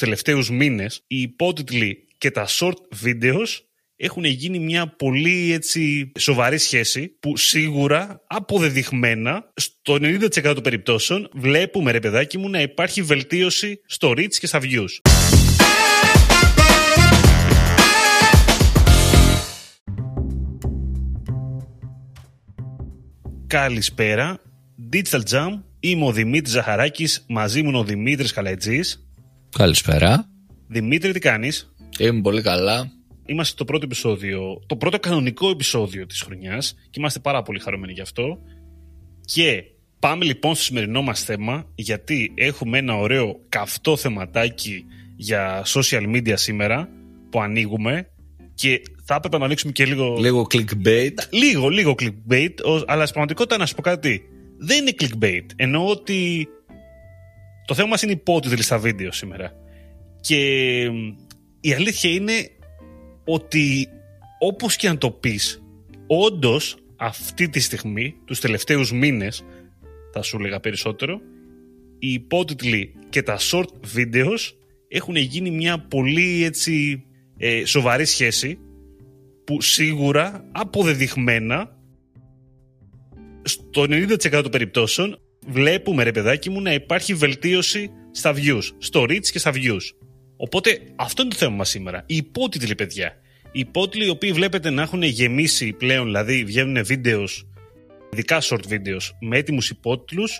τελευταίους μήνες οι υπότιτλοι και τα short videos έχουν γίνει μια πολύ έτσι σοβαρή σχέση που σίγουρα αποδεδειγμένα στο 90% των περιπτώσεων βλέπουμε ρε παιδάκι μου να υπάρχει βελτίωση στο reach και στα views. Καλησπέρα, Digital Jam, είμαι ο Δημήτρης Ζαχαράκης, μαζί μου είναι ο Δημήτρης Καλαϊτζής. Καλησπέρα. Δημήτρη, τι κάνεις; Είμαι πολύ καλά. Είμαστε στο πρώτο επεισόδιο, το πρώτο κανονικό επεισόδιο της χρονιάς και είμαστε πάρα πολύ χαρούμενοι γι' αυτό. Και πάμε λοιπόν στο σημερινό μας θέμα, γιατί έχουμε ένα ωραίο καυτό θεματάκι για social media σήμερα που ανοίγουμε και θα έπρεπε να ανοίξουμε και λίγο... Λίγο clickbait. Λίγο, λίγο clickbait, αλλά στην πραγματικότητα να σου πω κάτι. Δεν είναι clickbait. Εννοώ ότι το θέμα μας είναι υπότιτλοι στα βίντεο σήμερα. Και η αλήθεια είναι ότι όπως και αν το πεις, όντως αυτή τη στιγμή, τους τελευταίους μήνες, θα σου έλεγα περισσότερο, οι υπότιτλοι και τα short videos έχουν γίνει μια πολύ έτσι ε, σοβαρή σχέση που σίγουρα αποδεδειγμένα στο 90% των περιπτώσεων βλέπουμε ρε παιδάκι μου να υπάρχει βελτίωση στα views, στο reach και στα views. Οπότε αυτό είναι το θέμα μας σήμερα. Οι υπότιτλοι παιδιά. Οι υπότιτλοι οι οποίοι βλέπετε να έχουν γεμίσει πλέον, δηλαδή βγαίνουν videos, ειδικά short videos, με έτοιμους υπότιτλους,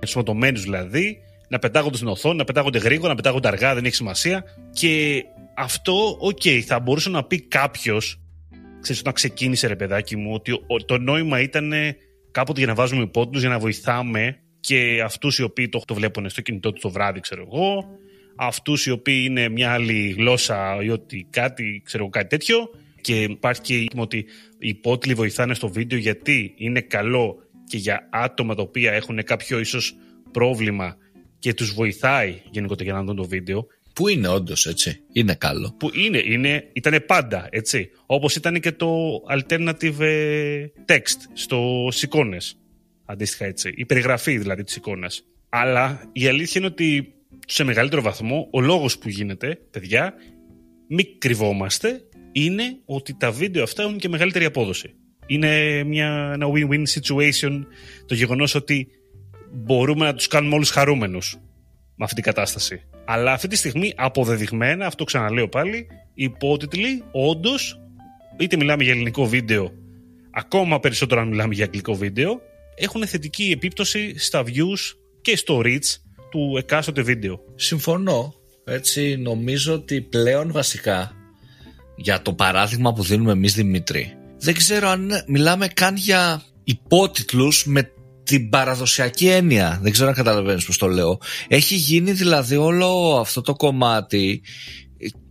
ενσωματωμένους δηλαδή, να πετάγονται στην οθόνη, να πετάγονται γρήγορα, να πετάγονται αργά, δεν έχει σημασία. Και αυτό, OK, okay, θα μπορούσε να πει κάποιος, ξέρεις, όταν ξεκίνησε ρε παιδάκι μου, ότι το νόημα ήταν κάποτε για να βάζουμε υπότιτλου, για να βοηθάμε και αυτούς οι οποίοι το, το βλέπουν στο κινητό τους το βράδυ, ξέρω εγώ, αυτούς οι οποίοι είναι μια άλλη γλώσσα ή ότι κάτι, ξέρω κάτι τέτοιο. Και υπάρχει και ότι οι υπότιτλοι βοηθάνε στο βίντεο γιατί είναι καλό και για άτομα τα οποία έχουν κάποιο ίσως πρόβλημα και τους βοηθάει γενικότερα για να δουν το βίντεο. Που είναι όντως έτσι; Είναι καλό. Που είναι, είναι ήταν πάντα έτσι. Όπως ήταν και το alternative ε, text στο εικόνες. Αντίστοιχα έτσι. Η περιγραφή δηλαδή της εικόνας. Αλλά η αλήθεια είναι ότι σε μεγαλύτερο βαθμό ο λόγος που γίνεται, παιδιά, μην κρυβόμαστε, είναι ότι τα βίντεο αυτά έχουν και μεγαλύτερη απόδοση. Είναι μια, ένα win-win situation το γεγονός ότι μπορούμε να τους κάνουμε όλους χαρούμενους με αυτή την κατάσταση. Αλλά αυτή τη στιγμή αποδεδειγμένα, αυτό ξαναλέω πάλι, οι υπότιτλοι όντως, είτε μιλάμε για ελληνικό βίντεο, ακόμα περισσότερο αν μιλάμε για αγγλικό βίντεο, έχουν θετική επίπτωση στα views και στο reach του εκάστοτε βίντεο. Συμφωνώ. Έτσι νομίζω ότι πλέον βασικά για το παράδειγμα που δίνουμε εμείς Δημήτρη δεν ξέρω αν μιλάμε καν για υπότιτλους με την παραδοσιακή έννοια. Δεν ξέρω αν καταλαβαίνεις πώς το λέω. Έχει γίνει δηλαδή όλο αυτό το κομμάτι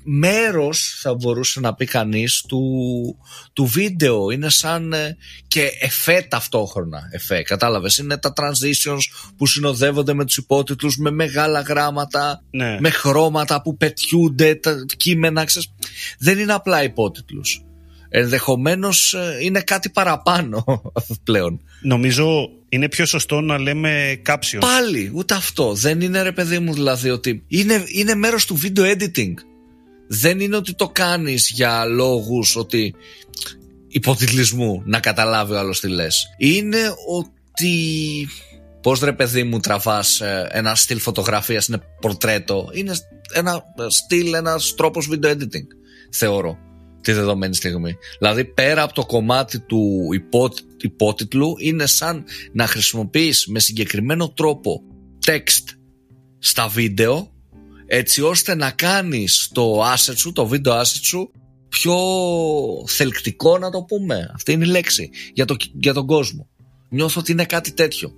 μέρος θα μπορούσε να πει κανείς του, του βίντεο είναι σαν ε, και εφέ ταυτόχρονα εφέ κατάλαβες είναι τα transitions που συνοδεύονται με τους υπότιτλους με μεγάλα γράμματα ναι. με χρώματα που πετιούνται τα κείμενα ξέρεις. δεν είναι απλά υπότιτλους ενδεχομένως ε, είναι κάτι παραπάνω πλέον νομίζω είναι πιο σωστό να λέμε caption πάλι ούτε αυτό. Δεν είναι ρε παιδί μου δηλαδή ότι είναι, είναι μέρος του video editing. Δεν είναι ότι το κάνεις για λόγους ότι υποτιτλισμού να καταλάβει ο άλλος τι λες. Είναι ότι πώς ρε παιδί μου τραβάς ε, ένα στυλ φωτογραφίας είναι πορτρέτο. Είναι ένα στυλ, ένας τρόπος video editing θεωρώ τη δεδομένη στιγμή. Δηλαδή πέρα από το κομμάτι του υπότιτλου είναι σαν να χρησιμοποιείς με συγκεκριμένο τρόπο text στα βίντεο έτσι ώστε να κάνεις το asset σου, το βίντεο asset σου πιο θελκτικό να το πούμε. Αυτή είναι η λέξη για, το, για τον κόσμο. Νιώθω ότι είναι κάτι τέτοιο.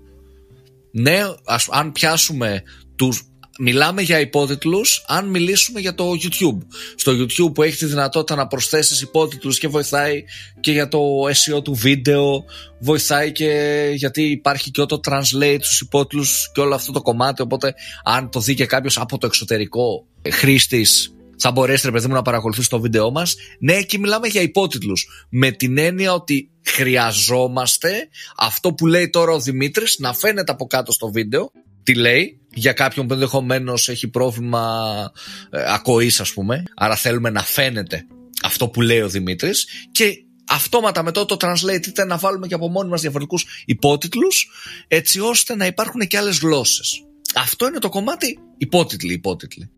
Ναι, ας, αν πιάσουμε τους μιλάμε για υπότιτλους αν μιλήσουμε για το YouTube. Στο YouTube που έχει τη δυνατότητα να προσθέσεις υπότιτλους και βοηθάει και για το SEO του βίντεο, βοηθάει και γιατί υπάρχει και το translate στους υπότιτλους και όλο αυτό το κομμάτι, οπότε αν το δει και κάποιος από το εξωτερικό χρήστης θα μπορέσει ρε παιδί μου να παρακολουθήσει το βίντεό μας. Ναι, εκεί μιλάμε για υπότιτλους. Με την έννοια ότι χρειαζόμαστε αυτό που λέει τώρα ο Δημήτρης να φαίνεται από κάτω στο βίντεο τι λέει για κάποιον που ενδεχομένως έχει πρόβλημα ε, ακοής ας πούμε άρα θέλουμε να φαίνεται αυτό που λέει ο Δημήτρης και αυτόματα μετά το translate είτε να βάλουμε και από μόνοι μας διαφορετικούς υπότιτλους έτσι ώστε να υπάρχουν και άλλες γλώσσες. Αυτό είναι το κομμάτι υπότιτλοι, υπότιτλοι.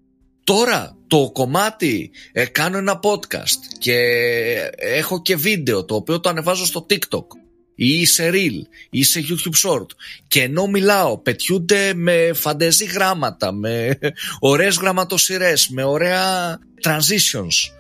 Τώρα το κομμάτι ε, κάνω ένα podcast και έχω και βίντεο το οποίο το ανεβάζω στο TikTok ή σε Reel ή σε YouTube Short και ενώ μιλάω πετιούνται με φαντεζή γράμματα, με ωραίες γραμματοσυρές, με ωραία transitions,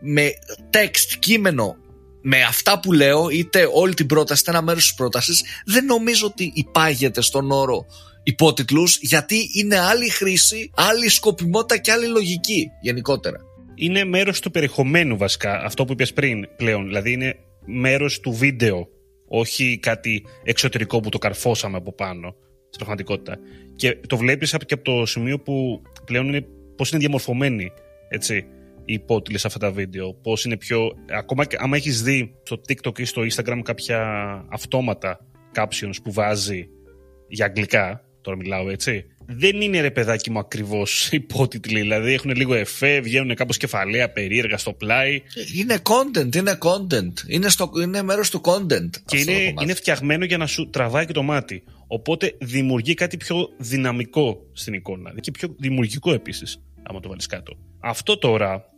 με text, κείμενο με αυτά που λέω, είτε όλη την πρόταση, είτε ένα μέρος της πρότασης, δεν νομίζω ότι υπάγεται στον όρο υπότιτλους, γιατί είναι άλλη χρήση, άλλη σκοπιμότητα και άλλη λογική γενικότερα. Είναι μέρος του περιεχομένου βασικά, αυτό που είπες πριν πλέον. Δηλαδή είναι μέρος του βίντεο, όχι κάτι εξωτερικό που το καρφώσαμε από πάνω στην πραγματικότητα. Και το βλέπεις και από το σημείο που πλέον είναι πώς είναι διαμορφωμένοι. Έτσι οι υπότιτλοι σε αυτά τα βίντεο. Πώς είναι πιο. Ακόμα και άμα έχεις δει στο TikTok ή στο Instagram κάποια αυτόματα captions που βάζει για αγγλικά, τώρα μιλάω έτσι, δεν είναι ρε παιδάκι μου ακριβώς υπότιτλοι. Δηλαδή έχουν λίγο εφέ, βγαίνουν κάπως κεφαλαία περίεργα στο πλάι. Είναι content, είναι content. Είναι, στο, είναι μέρος του content. Και είναι, είναι φτιαγμένο για να σου τραβάει και το μάτι. Οπότε δημιουργεί κάτι πιο δυναμικό στην εικόνα. Και πιο δημιουργικό επίσης, άμα το βάλεις κάτω. Αυτό τώρα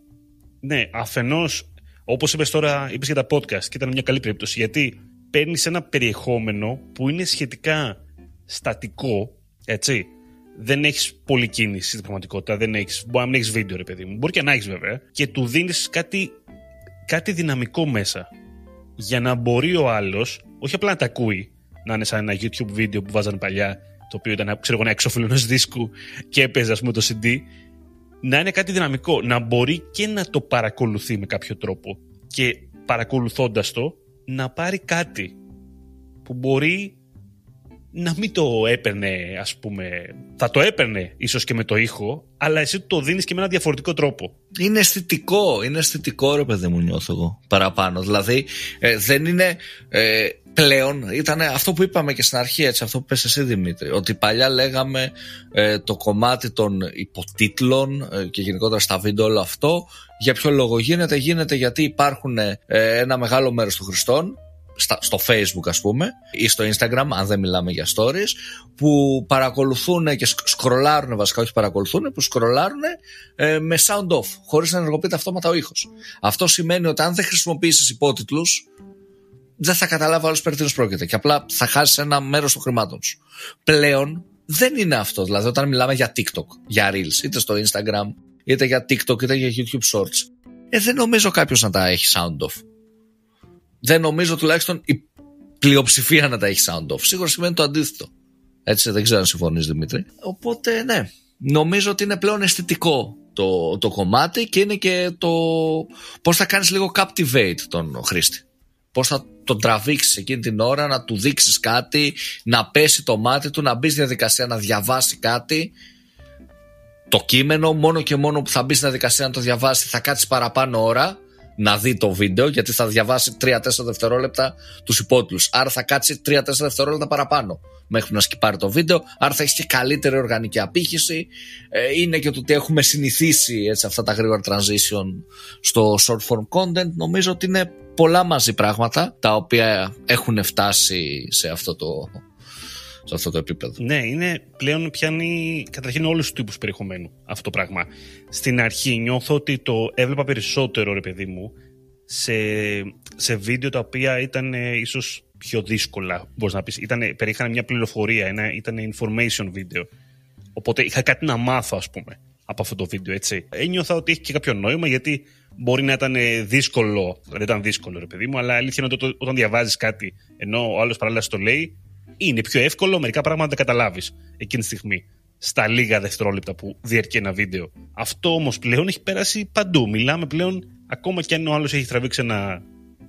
ναι, αφενός, όπως είπες τώρα, είπες για τα podcast και ήταν μια καλή περίπτωση. Γιατί παίρνεις ένα περιεχόμενο που είναι σχετικά στατικό, έτσι. Δεν έχεις πολλή κίνηση στην πραγματικότητα. Δεν έχεις, μπορεί να μην έχεις βίντεο, ρε παιδί μου. Μπορεί και να έχεις βέβαια. Και του δίνεις κάτι, κάτι δυναμικό μέσα. Για να μπορεί ο άλλος, όχι απλά να τα ακούει, να είναι σαν ένα YouTube βίντεο που βάζανε παλιά, το οποίο ήταν ξέρω, ένα έξωφυλλο ενό δίσκου και έπαιζε, ας πούμε, το CD, να είναι κάτι δυναμικό, να μπορεί και να το παρακολουθεί με κάποιο τρόπο και παρακολουθώντας το να πάρει κάτι που μπορεί να μην το έπαιρνε ας πούμε, θα το έπαιρνε ίσως και με το ήχο αλλά εσύ το δίνεις και με ένα διαφορετικό τρόπο. Είναι αισθητικό, είναι αισθητικό ρε παιδί μου νιώθω εγώ παραπάνω, δηλαδή ε, δεν είναι ε, πλέον ήταν αυτό που είπαμε και στην αρχή, έτσι, αυτό που πες εσύ Δημήτρη, ότι παλιά λέγαμε ε, το κομμάτι των υποτίτλων ε, και γενικότερα στα βίντεο όλο αυτό, για ποιο λόγο γίνεται, γίνεται γιατί υπάρχουν ε, ένα μεγάλο μέρος των χρηστών, στο facebook ας πούμε ή στο instagram αν δεν μιλάμε για stories που παρακολουθούν και σκρολάρουν βασικά όχι παρακολουθούν που σκρολάρουν με sound off χωρίς να ενεργοποιείται αυτόματα ο ήχος αυτό σημαίνει ότι αν δεν χρησιμοποιήσεις υπότιτλους δεν θα καταλάβει άλλο περί τίνος πρόκειται και απλά θα χάσεις ένα μέρος των χρημάτων σου. Πλέον δεν είναι αυτό. Δηλαδή, όταν μιλάμε για TikTok, για Reels, είτε στο Instagram, είτε για TikTok, είτε για YouTube Shorts, ε, δεν νομίζω κάποιος να τα έχει sound off. Δεν νομίζω τουλάχιστον η πλειοψηφία να τα έχει sound off. Σίγουρα σημαίνει το αντίθετο. Έτσι, δεν ξέρω αν συμφωνείς Δημήτρη. Οπότε, ναι. Νομίζω ότι είναι πλέον αισθητικό το, το κομμάτι και είναι και το πώς θα κάνεις λίγο captivate τον χρήστη. Πώς θα τον τραβήξεις εκείνη την ώρα, να του δείξεις κάτι, να πέσει το μάτι του, να μπει στη διαδικασία να διαβάσει κάτι. Το κείμενο, μόνο και μόνο που θα μπει στη διαδικασία να το διαβάσει, θα κάτσει παραπάνω ώρα να δει το βίντεο, γιατί θα διαβάσει 3-4 δευτερόλεπτα τους υπότιτλους. Άρα θα κάτσει 3-4 δευτερόλεπτα παραπάνω μέχρι να σκυπάρει το βίντεο. Άρα θα έχει και καλύτερη οργανική απήχηση. Ε, είναι και το ότι έχουμε συνηθίσει έτσι, αυτά τα γρήγορα transition στο short form content. Νομίζω ότι είναι πολλά μαζί πράγματα τα οποία έχουν φτάσει σε αυτό το, σε αυτό το επίπεδο. Ναι, είναι πλέον πιάνει καταρχήν όλους τους τύπους περιεχομένου αυτό το πράγμα. Στην αρχή νιώθω ότι το έβλεπα περισσότερο, ρε παιδί μου, σε, σε βίντεο τα οποία ήταν ε, ίσως πιο δύσκολα, μπορείς να πεις. περιείχαν μια πληροφορία, ένα, ήταν information βίντεο. Οπότε είχα κάτι να μάθω, ας πούμε, από αυτό το βίντεο, έτσι. Ένιωθα ότι έχει και κάποιο νόημα, γιατί μπορεί να ήταν δύσκολο, δεν ήταν δύσκολο ρε παιδί μου, αλλά αλήθεια είναι ότι όταν διαβάζεις κάτι ενώ ο άλλος παράλληλα το λέει, είναι πιο εύκολο μερικά πράγματα να τα καταλάβεις εκείνη τη στιγμή. Στα λίγα δευτερόλεπτα που διαρκεί ένα βίντεο. Αυτό όμως πλέον έχει πέρασει παντού. Μιλάμε πλέον, ακόμα και αν ο άλλος έχει τραβήξει ένα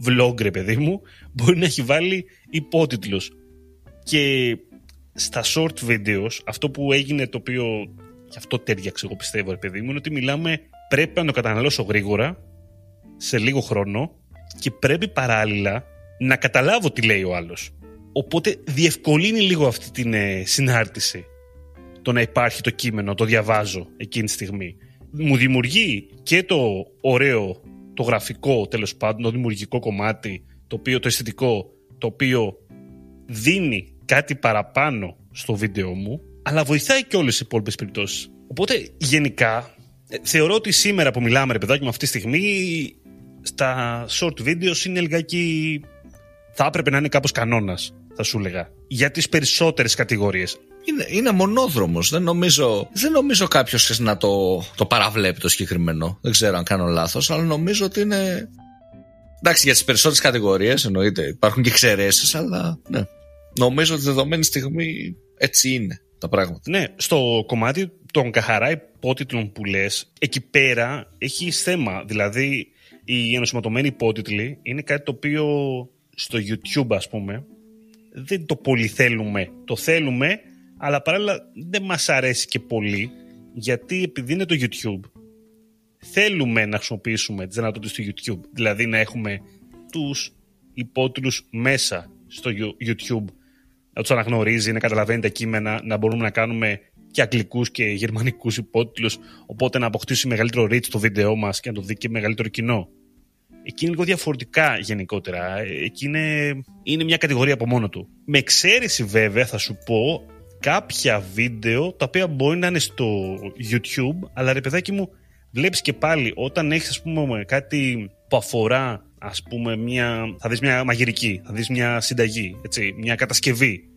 vlog, ρε παιδί μου, μπορεί να έχει βάλει υπότιτλους. Και στα short videos, αυτό που έγινε το οποίο. και αυτό τέριαξε, εγώ πιστεύω, ρε παιδί μου, είναι ότι μιλάμε πρέπει να το καταναλώσω γρήγορα, σε λίγο χρόνο και πρέπει παράλληλα να καταλάβω τι λέει ο άλλος. Οπότε διευκολύνει λίγο αυτή την ε, συνάρτηση το να υπάρχει το κείμενο, το διαβάζω εκείνη τη στιγμή. Μου δημιουργεί και το ωραίο, το γραφικό τέλος πάντων, το δημιουργικό κομμάτι, το, οποίο, το αισθητικό, το οποίο δίνει κάτι παραπάνω στο βίντεο μου, αλλά βοηθάει και όλες οι υπόλοιπες περιπτώσεις. Οπότε γενικά ε, θεωρώ ότι σήμερα που μιλάμε ρε παιδάκι με αυτή τη στιγμή στα short videos είναι λιγάκι θα έπρεπε να είναι κάπως κανόνας θα σου έλεγα για τις περισσότερες κατηγορίες είναι, είναι μονόδρομος δεν νομίζω, δεν νομίζω κάποιος να το, το παραβλέπει το συγκεκριμένο δεν ξέρω αν κάνω λάθος αλλά νομίζω ότι είναι εντάξει για τις περισσότερες κατηγορίες εννοείται υπάρχουν και εξαιρέσεις, αλλά ναι. νομίζω ότι δεδομένη στιγμή έτσι είναι τα πράγματα ναι στο κομμάτι των καθαρά υπότιτλων που λες, εκεί πέρα έχει θέμα. Δηλαδή, οι ενωσηματωμένοι υπότιτλοι είναι κάτι το οποίο στο YouTube, ας πούμε, δεν το πολύ θέλουμε. Το θέλουμε, αλλά παράλληλα δεν μας αρέσει και πολύ, γιατί επειδή είναι το YouTube, θέλουμε να χρησιμοποιήσουμε τις δυνατότητες του YouTube. Δηλαδή να έχουμε τους υπότιτλους μέσα στο YouTube, να τους αναγνωρίζει, να καταλαβαίνει τα κείμενα, να μπορούμε να κάνουμε και αγγλικούς και γερμανικούς υπότιτλους, οπότε να αποκτήσει μεγαλύτερο reach το βίντεό μας και να το δει και μεγαλύτερο κοινό. Εκεί είναι λίγο διαφορετικά γενικότερα. Εκεί είναι, είναι μια κατηγορία από μόνο του. Με εξαίρεση βέβαια θα σου πω κάποια βίντεο τα οποία μπορεί να είναι στο YouTube, αλλά ρε παιδάκι μου, βλέπεις και πάλι όταν έχεις ας πούμε κάτι που αφορά ας πούμε μια, θα δεις μια μαγειρική, θα δεις μια συνταγή, έτσι, μια κατασκευή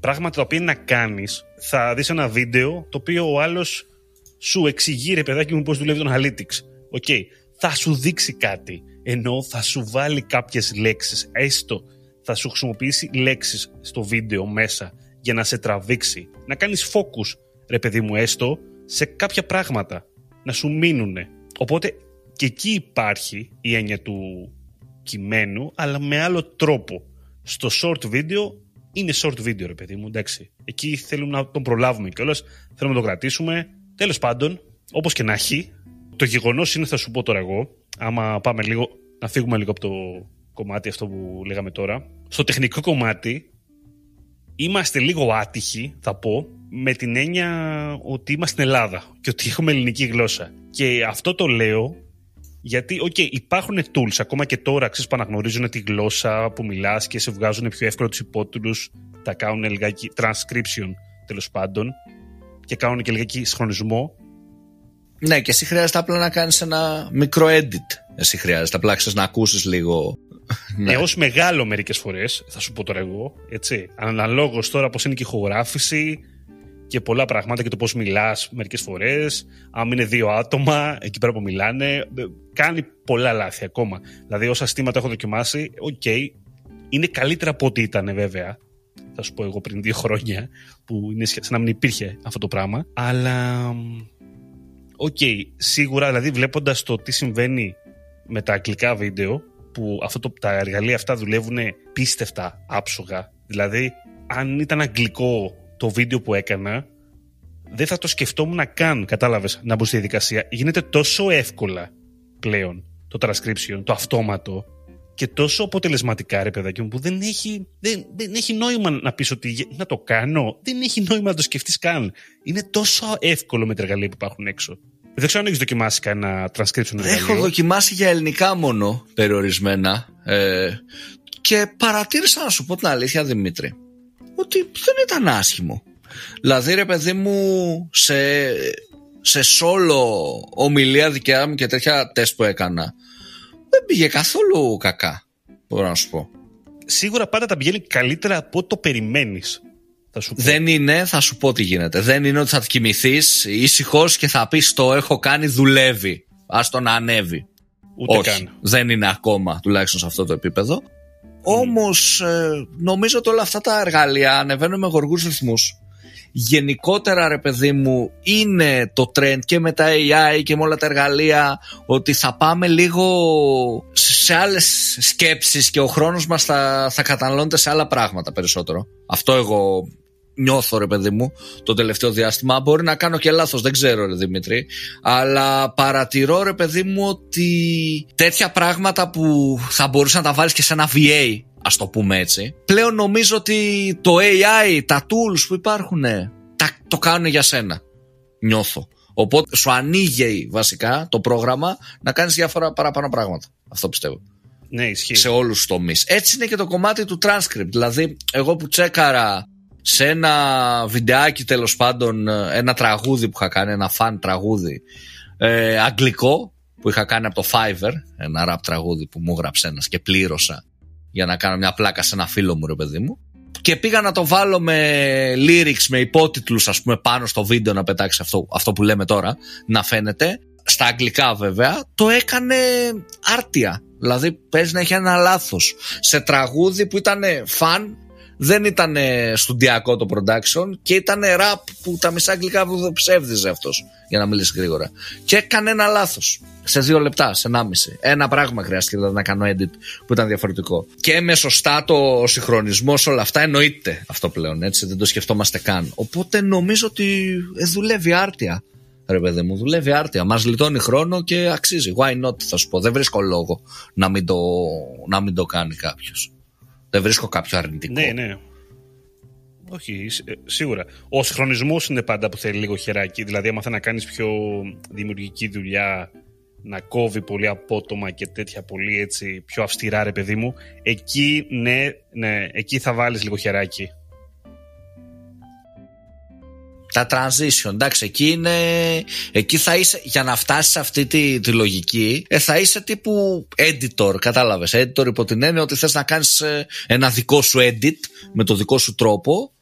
πράγματα τα οποία να κάνεις, θα δεις ένα βίντεο το οποίο ο άλλος σου εξηγεί, ρε παιδάκι μου, πώς δουλεύει το Analytics. OK, okay. Θα σου δείξει κάτι. Ενώ θα σου βάλει κάποιες λέξεις, έστω θα σου χρησιμοποιήσει λέξεις στο βίντεο μέσα για να σε τραβήξει. Να κάνεις focus, ρε παιδί μου, έστω σε κάποια πράγματα. Να σου μείνουν. Οπότε και εκεί υπάρχει η έννοια του κειμένου, αλλά με άλλο τρόπο. Στο short video είναι short video, ρε παιδί μου, εντάξει. Εκεί θέλουμε να τον προλάβουμε κιόλας, θέλουμε να το κρατήσουμε. Τέλος πάντων, όπως και να έχει, το γεγονός είναι, θα σου πω τώρα εγώ, άμα πάμε λίγο, να φύγουμε λίγο από το κομμάτι αυτό που λέγαμε τώρα. Στο τεχνικό κομμάτι, είμαστε λίγο άτυχοι, θα πω, με την έννοια ότι είμαστε στην Ελλάδα και ότι έχουμε ελληνική γλώσσα. Και αυτό το λέω γιατί, OK, okay, υπάρχουν tools ακόμα και τώρα ξέρεις, που αναγνωρίζουν τη γλώσσα που μιλάς και σε βγάζουν πιο εύκολα τους υπότιτλους, τα κάνουν λιγάκι transcription τέλος πάντων και κάνουν και λιγάκι συγχρονισμό. Ναι, και εσύ χρειάζεται απλά να κάνεις ένα μικρό edit. Εσύ χρειάζεται απλά να ακούσεις λίγο. ναι. Έως μεγάλο μερικές φορές, θα σου πω τώρα εγώ. Έτσι. Αναλόγως τώρα πώς είναι και η ηχογράφηση, και πολλά πράγματα και το πώς μιλάς μερικές φορές. Αν είναι δύο άτομα εκεί πέρα που μιλάνε, ε, κάνει πολλά λάθη ακόμα. Δηλαδή, όσα συστήματα έχω δοκιμάσει, OK, okay, είναι καλύτερα από ό,τι ήταν βέβαια. Θα σου πω εγώ πριν δύο χρόνια, που είναι σαν να μην υπήρχε αυτό το πράγμα. Αλλά. OK, okay, σίγουρα δηλαδή βλέποντας το τι συμβαίνει με τα αγγλικά βίντεο, που αυτό το, τα εργαλεία αυτά δουλεύουν απίστευτα άψογα. Δηλαδή, αν ήταν αγγλικό το βίντεο που έκανα, δεν θα το σκεφτόμουν καν, κατάλαβες, να μπω στη διαδικασία. Γίνεται τόσο εύκολα πλέον το transcription, το αυτόματο και τόσο αποτελεσματικά, ρε παιδάκι μου, που δεν έχει, δεν, δεν έχει νόημα να πεις ότι να το κάνω. Δεν έχει νόημα να το σκεφτείς καν. Είναι τόσο εύκολο με τα εργαλεία που υπάρχουν έξω. Δεν ξέρω αν έχεις δοκιμάσει κανένα transcription εργαλείο. Έχω δοκιμάσει για ελληνικά μόνο περιορισμένα. Ε, και παρατήρησα να σου πω την αλήθεια, Δημήτρη ότι δεν ήταν άσχημο. Δηλαδή ρε παιδί μου σε, σε σόλο ομιλία δικιά μου και τέτοια τεστ που έκανα δεν πήγε καθόλου κακά μπορώ να σου πω. Σίγουρα πάντα τα πηγαίνει καλύτερα από ό,τι το περιμένεις. Θα σου πω. Δεν είναι, θα σου πω τι γίνεται. Δεν είναι ότι θα κοιμηθείς ήσυχος και θα πεις το έχω κάνει, δουλεύει. Α το να ανέβει. Ούτε Όχι, καν. Δεν είναι ακόμα τουλάχιστον σε αυτό το επίπεδο. Όμως ε, νομίζω ότι όλα αυτά τα εργαλεία ανεβαίνουν με γοργούς ρυθμούς. Γενικότερα ρε παιδί μου είναι το trend και με τα AI και με όλα τα εργαλεία ότι θα πάμε λίγο σε άλλες σκέψεις και ο χρόνος μας θα, θα καταναλώνεται σε άλλα πράγματα περισσότερο. Αυτό εγώ νιώθω ρε παιδί μου το τελευταίο διάστημα. Μπορεί να κάνω και λάθος, δεν ξέρω ρε Δημήτρη. Αλλά παρατηρώ ρε παιδί μου ότι τέτοια πράγματα που θα μπορούσε να τα βάλεις και σε ένα VA ας το πούμε έτσι. Πλέον νομίζω ότι το AI, τα tools που υπάρχουν τα το κάνουν για σένα. Νιώθω. Οπότε σου ανοίγει βασικά το πρόγραμμα να κάνεις διάφορα παραπάνω πράγματα. Αυτό πιστεύω. Ναι, ισχύει. Σε όλους τους τομείς. Έτσι είναι και το κομμάτι του transcript. Δηλαδή, εγώ που τσέκαρα σε ένα βιντεάκι τέλος πάντων, ένα τραγούδι που είχα κάνει, ένα φαν τραγούδι, ε, αγγλικό, που είχα κάνει από το Fiverr, ένα rap τραγούδι που μου έγραψε ένας και πλήρωσα για να κάνω μια πλάκα σε ένα φίλο μου, ρε παιδί μου. Και πήγα να το βάλω με lyrics, με υπότιτλους ας πούμε πάνω στο βίντεο να πετάξει αυτό, αυτό που λέμε τώρα, να φαίνεται. Στα αγγλικά βέβαια, το έκανε άρτια. Δηλαδή παίζει να έχει ένα λάθος. Σε τραγούδι που ήταν φαν δεν ήταν στουντιακό το production και ήταν rap που τα μισά αγγλικά που ψεύδιζε αυτός για να μιλήσει γρήγορα. Και έκανε ένα λάθος σε δύο λεπτά, σε μισή. Ένα πράγμα χρειάστηκε δηλαδή, να κάνω edit που ήταν διαφορετικό. Και με σωστά το συγχρονισμό όλα αυτά εννοείται αυτό πλέον έτσι, δεν το σκεφτόμαστε καν. Οπότε νομίζω ότι ε, δουλεύει άρτια. Ρε παιδί μου, δουλεύει άρτια. Μας λιτώνει χρόνο και αξίζει. Why not, θα σου πω. Δεν βρίσκω λόγο να μην το, να μην το κάνει κάποιος. Δεν βρίσκω κάποιο αρνητικό. Ναι, ναι. Όχι, ε, σίγουρα. Ο συγχρονισμό είναι πάντα που θέλει λίγο χεράκι. Δηλαδή, άμα θέλει να κάνεις πιο δημιουργική δουλειά, να κόβει πολύ απότομα και τέτοια πολύ έτσι πιο αυστηρά, ρε παιδί μου, εκεί ναι, ναι εκεί θα βάλεις λίγο χεράκι. Τα transition, εντάξει, εκεί είναι. Εκεί θα είσαι, για να φτάσεις σε αυτή τη, τη λογική, ε, θα είσαι τύπου editor, κατάλαβες. Editor υπό την έννοια ότι θες να κάνεις ε, ένα δικό σου edit με το δικό σου τρόπο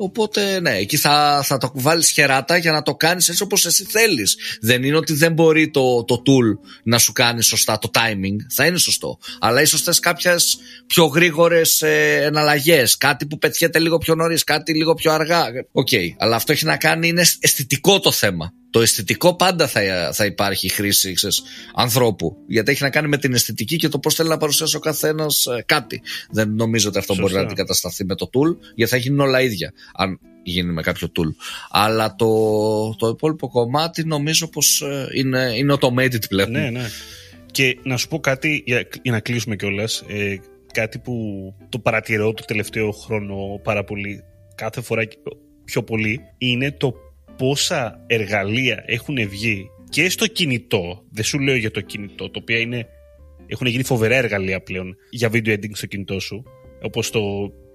Οπότε ναι, εκεί θα, θα το βάλεις χεράτα για να το κάνεις έτσι όπως εσύ θέλεις. Δεν είναι ότι δεν μπορεί το, το tool να σου κάνει σωστά το timing. Θα είναι σωστό. Αλλά ίσως θες κάποιες πιο γρήγορες ε, εναλλαγές. Κάτι που πετιέται λίγο πιο νωρίς, κάτι λίγο πιο αργά. OK. Okay. Αλλά αυτό έχει να κάνει, είναι αισθητικό το θέμα. Το αισθητικό πάντα θα, θα υπάρχει χρήση ξέρεις, ανθρώπου. Γιατί έχει να κάνει με την αισθητική και το πώς θέλει να παρουσιάσει ο καθένας ε, κάτι. Δεν νομίζω ότι αυτό μπορεί να αντικατασταθεί με το tool, γιατί θα γίνουν όλα ίδια. Αν γίνει με κάποιο tool. Αλλά το, το υπόλοιπο κομμάτι νομίζω πως ε, είναι, είναι automated πλέον. Ναι, ναι. Και να σου πω κάτι για, για να κλείσουμε κιόλας. Ε, κάτι που το παρατηρώ το τελευταίο χρόνο πάρα πολύ, κάθε φορά πιο πολύ, είναι το πόσα εργαλεία έχουν βγει και στο κινητό, δεν σου λέω για το κινητό, το οποίο είναι, έχουν γίνει φοβερά εργαλεία πλέον για video editing στο κινητό σου, όπως το,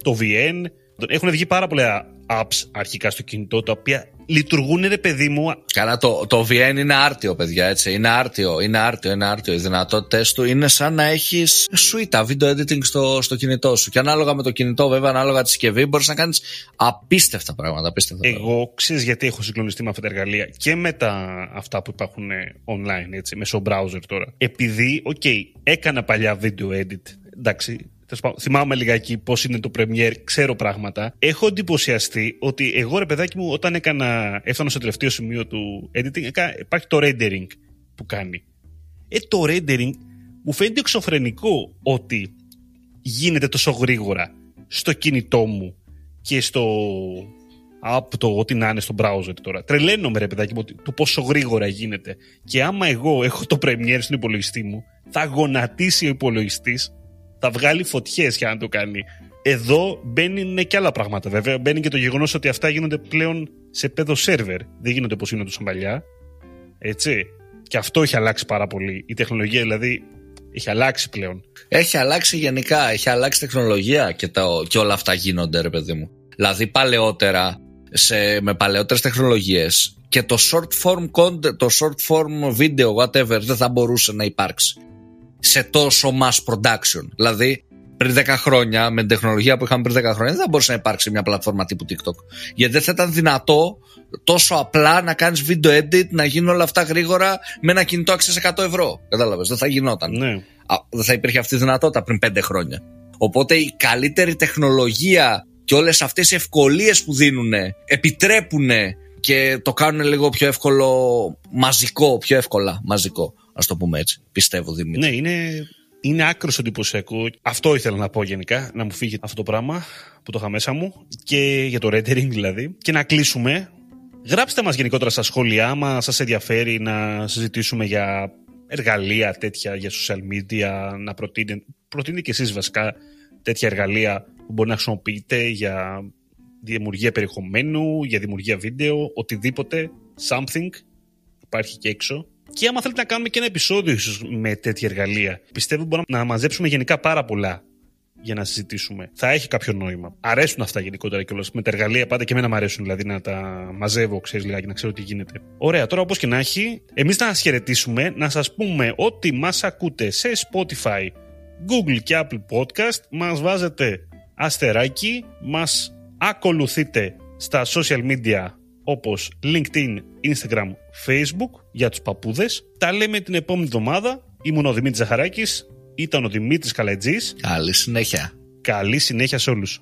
το VN, έχουν βγει πάρα πολλά apps αρχικά στο κινητό, τα οποία λειτουργούν ρε παιδί μου. Καλά, το, το VN είναι άρτιο, παιδιά, έτσι. Είναι άρτιο, είναι άρτιο, είναι άρτιο. Οι δυνατότητε του είναι σαν να έχεις suite video editing στο, στο κινητό σου. Και ανάλογα με το κινητό, βέβαια, ανάλογα τη συσκευή, μπορείς να κάνεις απίστευτα πράγματα. Απίστευτα Εγώ ξέρεις γιατί έχω συγκλονιστεί με αυτά τα εργαλεία και με τα αυτά που υπάρχουν ε, online, έτσι, μέσω browser τώρα. Επειδή, OK, okay, έκανα παλιά video edit. Εντάξει, θυμάμαι λιγάκι πώς είναι το Premiere, ξέρω πράγματα. Έχω εντυπωσιαστεί ότι εγώ ρε παιδάκι μου, όταν έκανα, έφτανα στο τελευταίο σημείο του editing, έκανα, υπάρχει το rendering που κάνει. Ε, το rendering μου φαίνεται εξωφρενικό ότι γίνεται τόσο γρήγορα στο κινητό μου και στο από το ό,τι να είναι στο browser τώρα. Τρελαίνομαι ρε παιδάκι μου το πόσο γρήγορα γίνεται. Και άμα εγώ έχω το Premiere στον υπολογιστή μου, θα γονατίσει ο υπολογιστής θα βγάλει φωτιές για να το κάνει. Εδώ μπαίνουν και άλλα πράγματα βέβαια. Μπαίνει και το γεγονός ότι αυτά γίνονται πλέον σε πέδο σερβερ. Δεν γίνονται όπως γίνονται σαν παλιά. Έτσι. Και αυτό έχει αλλάξει πάρα πολύ. Η τεχνολογία δηλαδή έχει αλλάξει πλέον. Έχει αλλάξει γενικά. Έχει αλλάξει τεχνολογία και, τα, και όλα αυτά γίνονται, ρε παιδί μου. Δηλαδή παλαιότερα, σε, με παλαιότερες τεχνολογίες και το short form content, το short form video, whatever, δεν θα μπορούσε να υπάρξει σε τόσο mass production. Δηλαδή, πριν 10 χρόνια, με την τεχνολογία που είχαμε πριν 10 χρόνια, δεν θα μπορούσε να υπάρξει μια πλατφόρμα τύπου TikTok. Γιατί δεν θα ήταν δυνατό τόσο απλά να κάνεις video edit, να γίνουν όλα αυτά γρήγορα με ένα κινητό αξία 100 ευρώ. Κατάλαβες, δεν θα γινόταν. Ναι. δεν θα υπήρχε αυτή η δυνατότητα πριν 5 χρόνια. Οπότε η καλύτερη τεχνολογία και όλες αυτές οι ευκολίες που δίνουν επιτρέπουν και το κάνουν λίγο πιο εύκολο μαζικό, πιο εύκολα μαζικό. Α το πούμε έτσι. Πιστεύω, Δημήτρη. Ναι, είναι, είναι άκρος εντυπωσιακό. Αυτό ήθελα να πω γενικά, να μου φύγει αυτό το πράγμα που το είχα μέσα μου. Και για το rendering δηλαδή. Και να κλείσουμε. Γράψτε μας γενικότερα στα σχόλια, άμα σας ενδιαφέρει να συζητήσουμε για εργαλεία τέτοια, για social media, να προτείνετε, προτείνετε και εσείς βασικά τέτοια εργαλεία που μπορεί να χρησιμοποιείτε για δημιουργία περιεχομένου, για δημιουργία βίντεο, οτιδήποτε, something, υπάρχει και έξω. Και άμα θέλετε να κάνουμε και ένα επεισόδιο ίσως με τέτοια εργαλεία, πιστεύω μπορούμε να μαζέψουμε γενικά πάρα πολλά για να συζητήσουμε. Θα έχει κάποιο νόημα. Αρέσουν αυτά γενικότερα κιόλας. Με τα εργαλεία πάντα και εμένα μου αρέσουν δηλαδή να τα μαζεύω, ξέρεις λιγάκι, να ξέρω τι γίνεται. Ωραία, τώρα όπως και να έχει, εμείς να σας χαιρετήσουμε, να σας πούμε ότι μας ακούτε σε Spotify, Google και Apple Podcast, μας βάζετε αστεράκι, μας ακολουθείτε στα social media όπως LinkedIn, Instagram, Facebook για τους παππούδες. Τα λέμε την επόμενη εβδομάδα. Ήμουν ο Δημήτρης Ζαχαράκης, ήταν ο Δημήτρης Καλετζής. Καλή συνέχεια. Καλή συνέχεια σε όλους.